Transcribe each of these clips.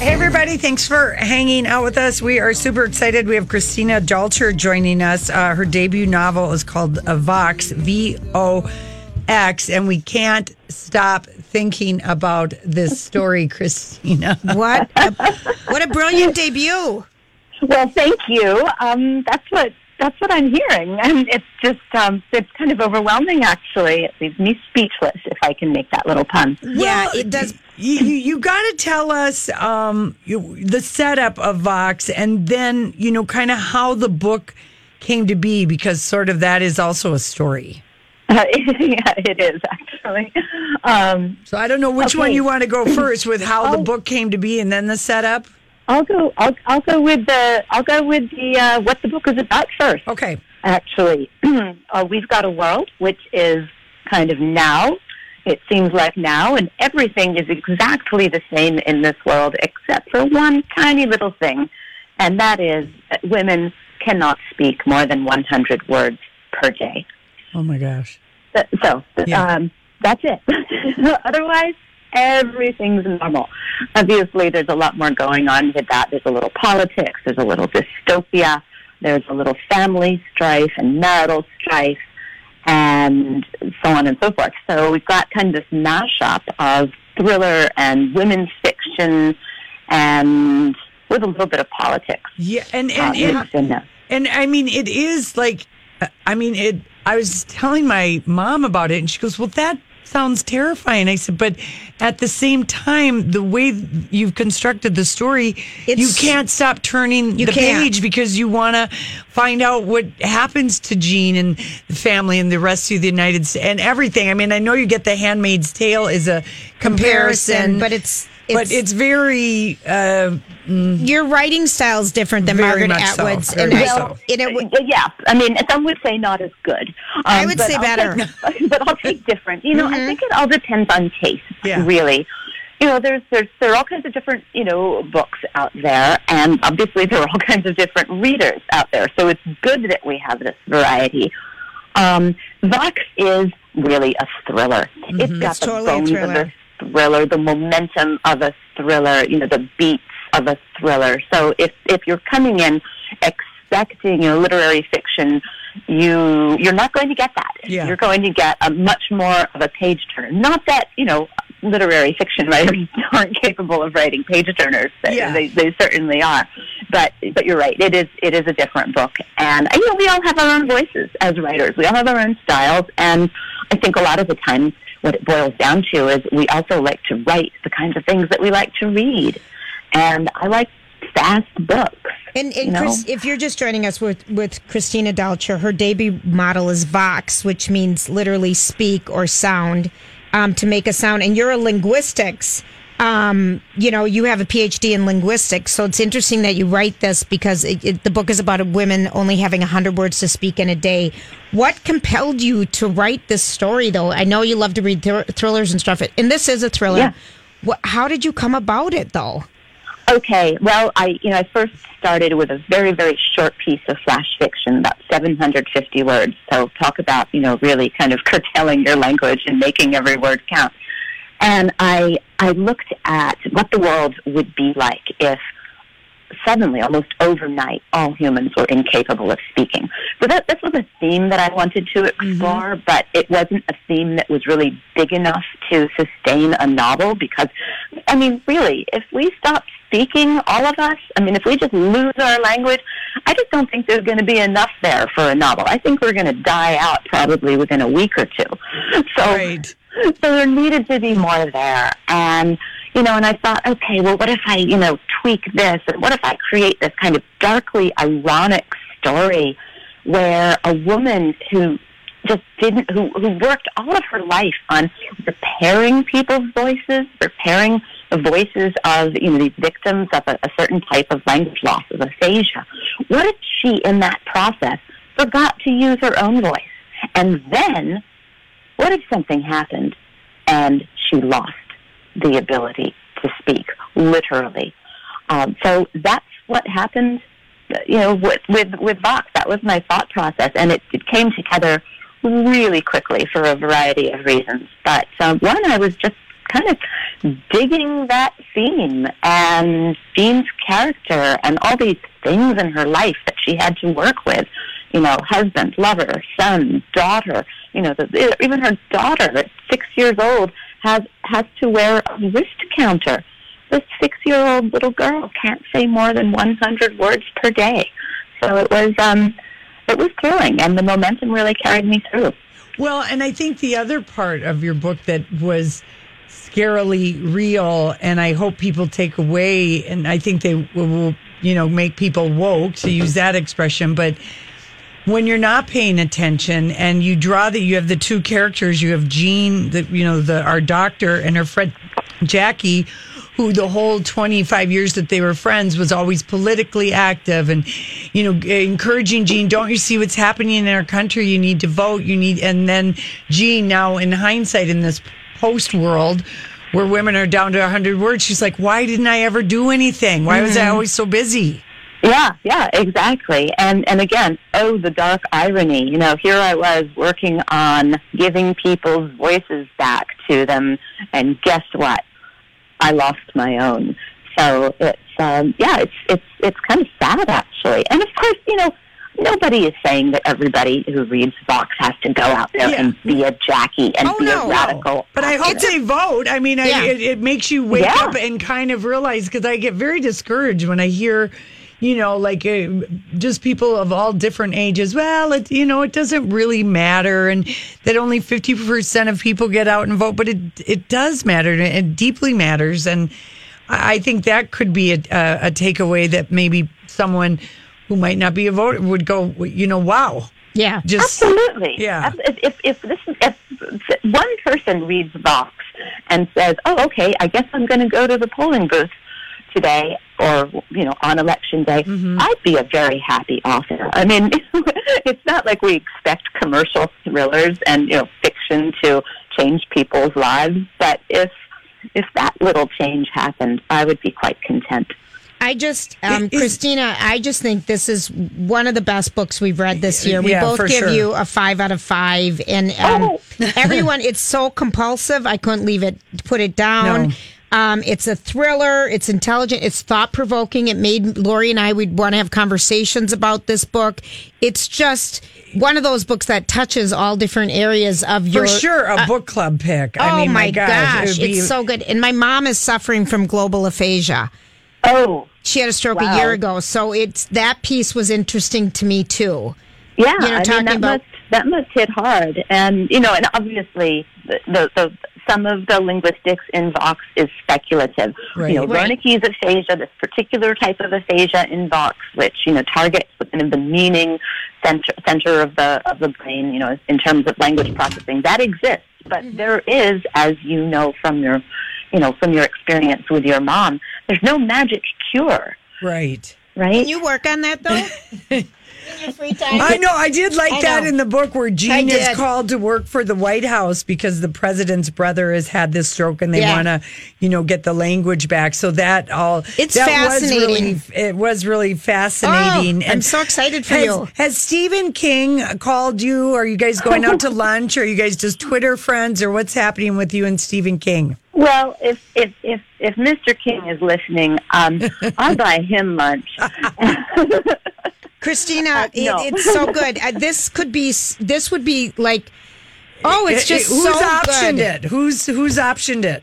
Hey, everybody. Thanks for hanging out with us. We are super excited. We have Christina Dalcher joining us. Uh, her debut novel is called Vox, V O X, and we can't stop thinking about this story, Christina. What? A, what a brilliant debut. Well, thank you. Um, that's what that's what I'm hearing, and it's just um, it's kind of overwhelming. Actually, it leaves me speechless. If I can make that little pun. yeah, it does. You, you, you got to tell us um, you, the setup of Vox and then, you know, kind of how the book came to be, because sort of that is also a story. Uh, yeah, it is actually. Um, So I don't know which one you want to go first with how the Oh. book came to be and then the setup. I'll go. I'll, I'll go with the. I'll go with the uh, what the book is about first. Okay. Actually, uh, we've got a world which is kind of now. It seems like now, and everything is exactly the same in this world, except for one tiny little thing, and that is that women cannot speak more than 100 words per day. Oh my gosh. So Yeah. um, that's it. Otherwise, everything's normal. Obviously, there's a lot more going on with that. There's a little politics. There's a little dystopia. There's a little family strife and marital strife, and so on and so forth. So we've got kind of this mashup of thriller and women's fiction, and with a little bit of politics. Yeah, and uh, and and, mixed in there. and I mean it is like I mean it I was telling my mom about it and she goes, "Well, that sounds terrifying." I said, "But at the same time, the way you've constructed the story, you can't stop turning the can't. page because you want to find out what happens to Jean and the family and the rest of the United States and everything. I mean, I know you get the Handmaid's Tale as a comparison, but it's, but it's, it's very uh, your writing style is different than Margaret much so, Atwood's, and much I, so. and it, would- yeah, I mean, some would say not as good. Um, I would say I'll better. take- but I'll take different. You know, I think it all depends on taste. Yeah. Really. You know, there's there's there are all kinds of different you know books out there, and obviously there are all kinds of different readers out there. So it's good that we have this variety. Um, Vox is really a thriller. It's got It's the totally a bones thriller. of a thriller, the momentum of a thriller, you know, the beats of a thriller. So if if you're coming in expecting you know literary fiction, you you're not going to get that. Yeah. You're going to get a much more of a page turner. Not that you know literary fiction writers aren't capable of writing page turners. Yeah. they, they certainly are. But but you're right. It is it is a different book, and you know we all have our own voices as writers. We all have our own styles, and I think a lot of the times what it boils down to is we also like to write the kinds of things that we like to read, and I like fast books. And, and you know? Chris, if you're just joining us with, with Christina Dalcher, her debut model is Vox, which means literally speak or sound, um, to make a sound. And you're a linguistics. Um, you know, you have a PhD in linguistics, so it's interesting that you write this because it, it, the book is about women only having 100 words to speak in a day. What compelled you to write this story, though? I know you love to read thr- thrillers and stuff, and this is a thriller. Yeah. What, how did you come about it, though? Okay, well, I you know I first started with a very very short piece of flash fiction, about 750 words. So talk about you know really kind of curtailing your language and making every word count. And I I looked at what the world would be like if suddenly, almost overnight, all humans were incapable of speaking. So that this was a theme that I wanted to explore, mm-hmm. but it wasn't a theme that was really big enough to sustain a novel because, I mean, really, if we stop speaking, all of us, I mean, if we just lose our language, I just don't think there's going to be enough there for a novel. I think we're going to die out probably within a week or two. So, Right. so there needed to be more there. And, you know, and I thought, okay, well, what if I, you know, tweak this? And what if I create this kind of darkly ironic story where a woman who just didn't, who, who worked all of her life on repairing people's voices, repairing the voices of, you know, these victims of a, a certain type of language loss, of aphasia. What if she, in that process, forgot to use her own voice? And then what if something happened and she lost the ability to speak, literally? Um, so that's what happened, you know, with, with, with Vox. That was my thought process, and it, it came together really quickly for a variety of reasons. But um, one, I was just kind of digging that theme and Jean's character and all these things in her life that she had to work with. You know, husband, lover, son, daughter. You know, the, even her daughter at six years old has has to wear a wrist counter. This six-year-old little girl can't say more than 100 words per day. So it was um, it was thrilling, and the momentum really carried me through. Well, and I think the other part of your book that was scarily real, and I hope people take away, and I think they will, you know, make people woke to use that expression, but when you're not paying attention and you draw that you have the two characters you have jean the you know the our doctor and her friend jackie who the whole 25 years that they were friends was always politically active and you know encouraging jean don't you see what's happening in our country? You need to vote. You need and then jean now in hindsight in this post world where women are down to 100 words she's like why didn't i ever do anything why was i always so busy Yeah, yeah, exactly. And and again, oh, the dark irony. You know, here I was working on giving people's voices back to them, and guess what? I lost my own. So it's um, yeah, it's it's it's kind of sad actually. And of course, you know, nobody is saying that everybody who reads Vox has to go out there Yeah. and be a Jackie and Oh, be no. a radical. But I hope they vote. I mean, I, it, it makes you wake Yeah. up and kind of realize because I get very discouraged when I hear, you know, like uh, just people of all different ages. Well, it, you know, it doesn't really matter, and that only fifty percent of people get out and vote, but it it does matter. and It deeply matters, and I I think that could be a, a, a takeaway that maybe someone who might not be a voter would go, you know, wow, Yeah. just Absolutely. Yeah. If, if, if this if one person reads Vox and says, "Oh, okay, I guess I'm going to go to the polling booth today," or you know, on election day, mm-hmm. I'd be a very happy author. I mean, it's not like we expect commercial thrillers and you know fiction to change people's lives, but if if that little change happened, I would be quite content. I just, um, is- Christina, I just think this is one of the best books we've read this year. We Yeah, both give sure. you a five out of five, and um, Oh. everyone, it's so compulsive. I couldn't leave it, put it down. No. Um, it's a thriller. It's intelligent. It's thought provoking. It made Lori and I we'd want to have conversations about this book. It's just one of those books that touches all different areas of your. for sure a book club pick. Oh mean, my, gosh, gosh, it be- it's so good. And my mom is suffering from global aphasia. Oh, She had a stroke Wow. a year ago, so it's that piece was interesting to me too. Yeah, You know, I talking mean that about- must that must hit hard, and you know, and obviously the the, the some of the linguistics in Vox is speculative. Right. You know, Right. Wernicke's aphasia, this particular type of aphasia in Vox, which you know targets kind of the meaning center center of the of the brain, you know, in terms of language processing, that exists. But Mm-hmm. there is, as you know from your, you know, from your experience with your mom, there's no magic cure, right. right? Can you work on that though? in your free time? I know. I did like I that know. in the book where I Jean is called to work for the White House because the president's brother has had this stroke and they Yeah. want to, you know, get the language back. So that all It's that Was fascinating. really, it was really fascinating. Oh, I'm so excited for has, you. Has Stephen King called you? Are you guys going out to lunch? Are you guys just Twitter friends, or what's happening with you and Stephen King? Well, if if if if Mr. King is listening, um, I'll buy him lunch. Christina, it, no. it's so good. Uh, this could be. This would be like. Oh, it's Eh, eh, just who's so optioned good. it? Who's who's optioned it?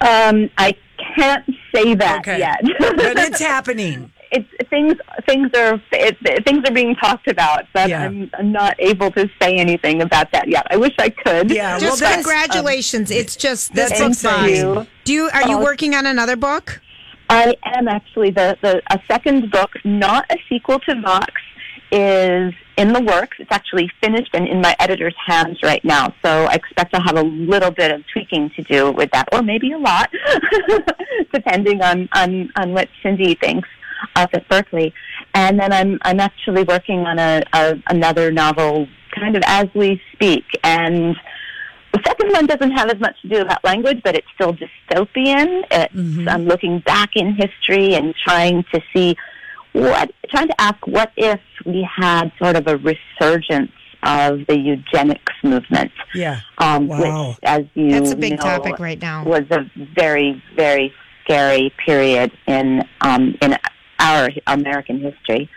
Um, I can't say that Okay, yet. but it's happening. it's things things are it, things are being talked about, but Yeah. I'm, I'm not able to say anything about that yet. I wish I could. Yeah, Just that's- congratulations! it's just this that's book's fine. you. Do you are you Oh. working on another book? I am actually the, the a second book, not a sequel to Vox, is in the works. It's actually finished and in my editor's hands right now. So I expect I'll have a little bit of tweaking to do with that, or maybe a lot, depending on, on, on what Cindy thinks up at Berkley. And then I'm I'm actually working on a, a another novel, kind of as we speak, and. The second one doesn't have as much to do about language, but it's still dystopian. It's I'm looking back in history and trying to see what, trying to ask what if we had sort of a resurgence of the eugenics movement. Yeah. Um, Wow. Which, as you That's a big know, topic right now. Was a very, very scary period in um, in our American history.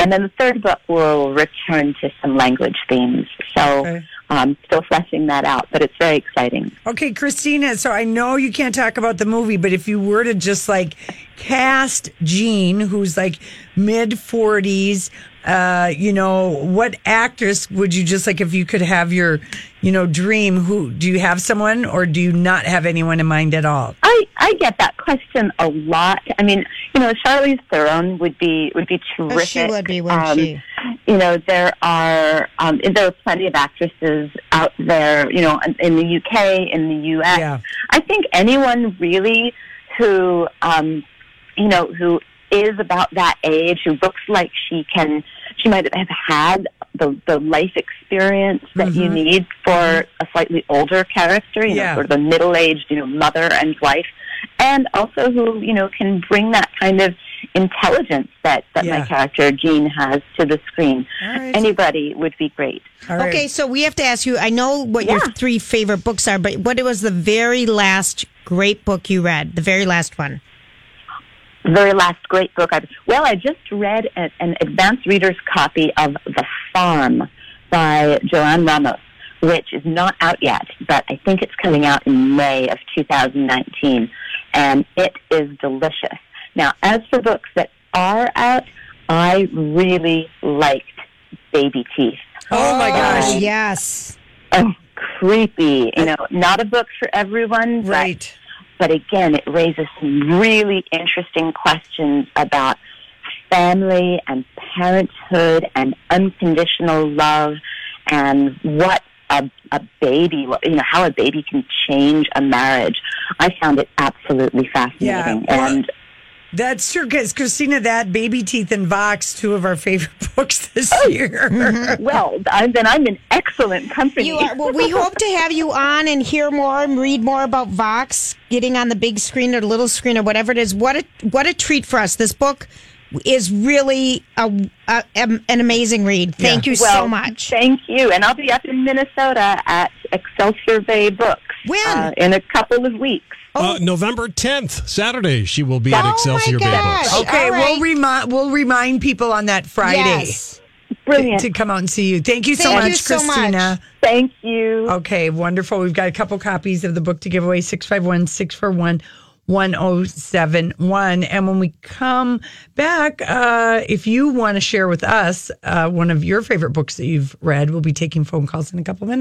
And then the third book will return to some language themes. So Okay. um, still fleshing that out, but it's very exciting. Okay, Christina. So I know you can't talk about the movie, but if you were to just like cast Jean, who's like mid 40s, uh, you know, what actress would you just like if you could have your, you know, dream? Who do you have someone or do you not have anyone in mind at all? I, I get that question a lot. I mean, you know, Charlize Theron would be would be terrific. Oh, she would be, wouldn't um, she? You know, there are um, there are plenty of actresses out there. You know, in the UK, in the US. Yeah. I think anyone really who, um, you know, who is about that age, who looks like she can, she might have had the the life experience that you mm-hmm. need for a slightly older character. You Yeah. know, sort of a middle aged, you know, mother and wife, and also who you know can bring that kind of intelligence that that Yeah. my character Jean has to the screen. All right. Anybody would be great. All right. Okay, so we have to ask you. I know what your three favorite books are, but what was the very last great book you read? The very last one. The very last great book I've well, I just read a, an advanced reader's copy of The Farm by Joanne Ramos, which is not out yet, but I think it's coming out in May of 2019, and it is delicious. Now, as for books that are out, I really liked Baby Teeth. Oh my oh, gosh. Oh, yes. Oh, creepy! You know, not a book for everyone, but Right. But again, it raises some really interesting questions about family and parenthood and unconditional love and what a, a baby, you know, how a baby can change a marriage. I found it absolutely fascinating. well- and That's true because Christina, that Baby Teeth and Vox, two of our favorite books this Oh. year. well, I, then I'm in excellent company. You are, well, we hope to have you on and hear more and read more about Vox getting on the big screen or little screen or whatever it is. What a what a treat for us! This book is really a, a, an amazing read. Thank you well, so much. Thank you. And I'll be up in Minnesota at Excelsior Bay Books When? uh, in a couple of weeks. Oh. Uh, November 10th, Saturday, she will be at Oh, Excelsior Bay. Books. Okay, All right. we'll remind we'll remind people on that Friday Yes. Brilliant. to come out and see you. Thank you so Thank much, you so much. Christina. Thank you. Okay, wonderful. We've got a couple copies of the book to give away 651 641 1071. And when we come back, uh, if you want to share with us uh, one of your favorite books that you've read, we'll be taking phone calls in a couple minutes.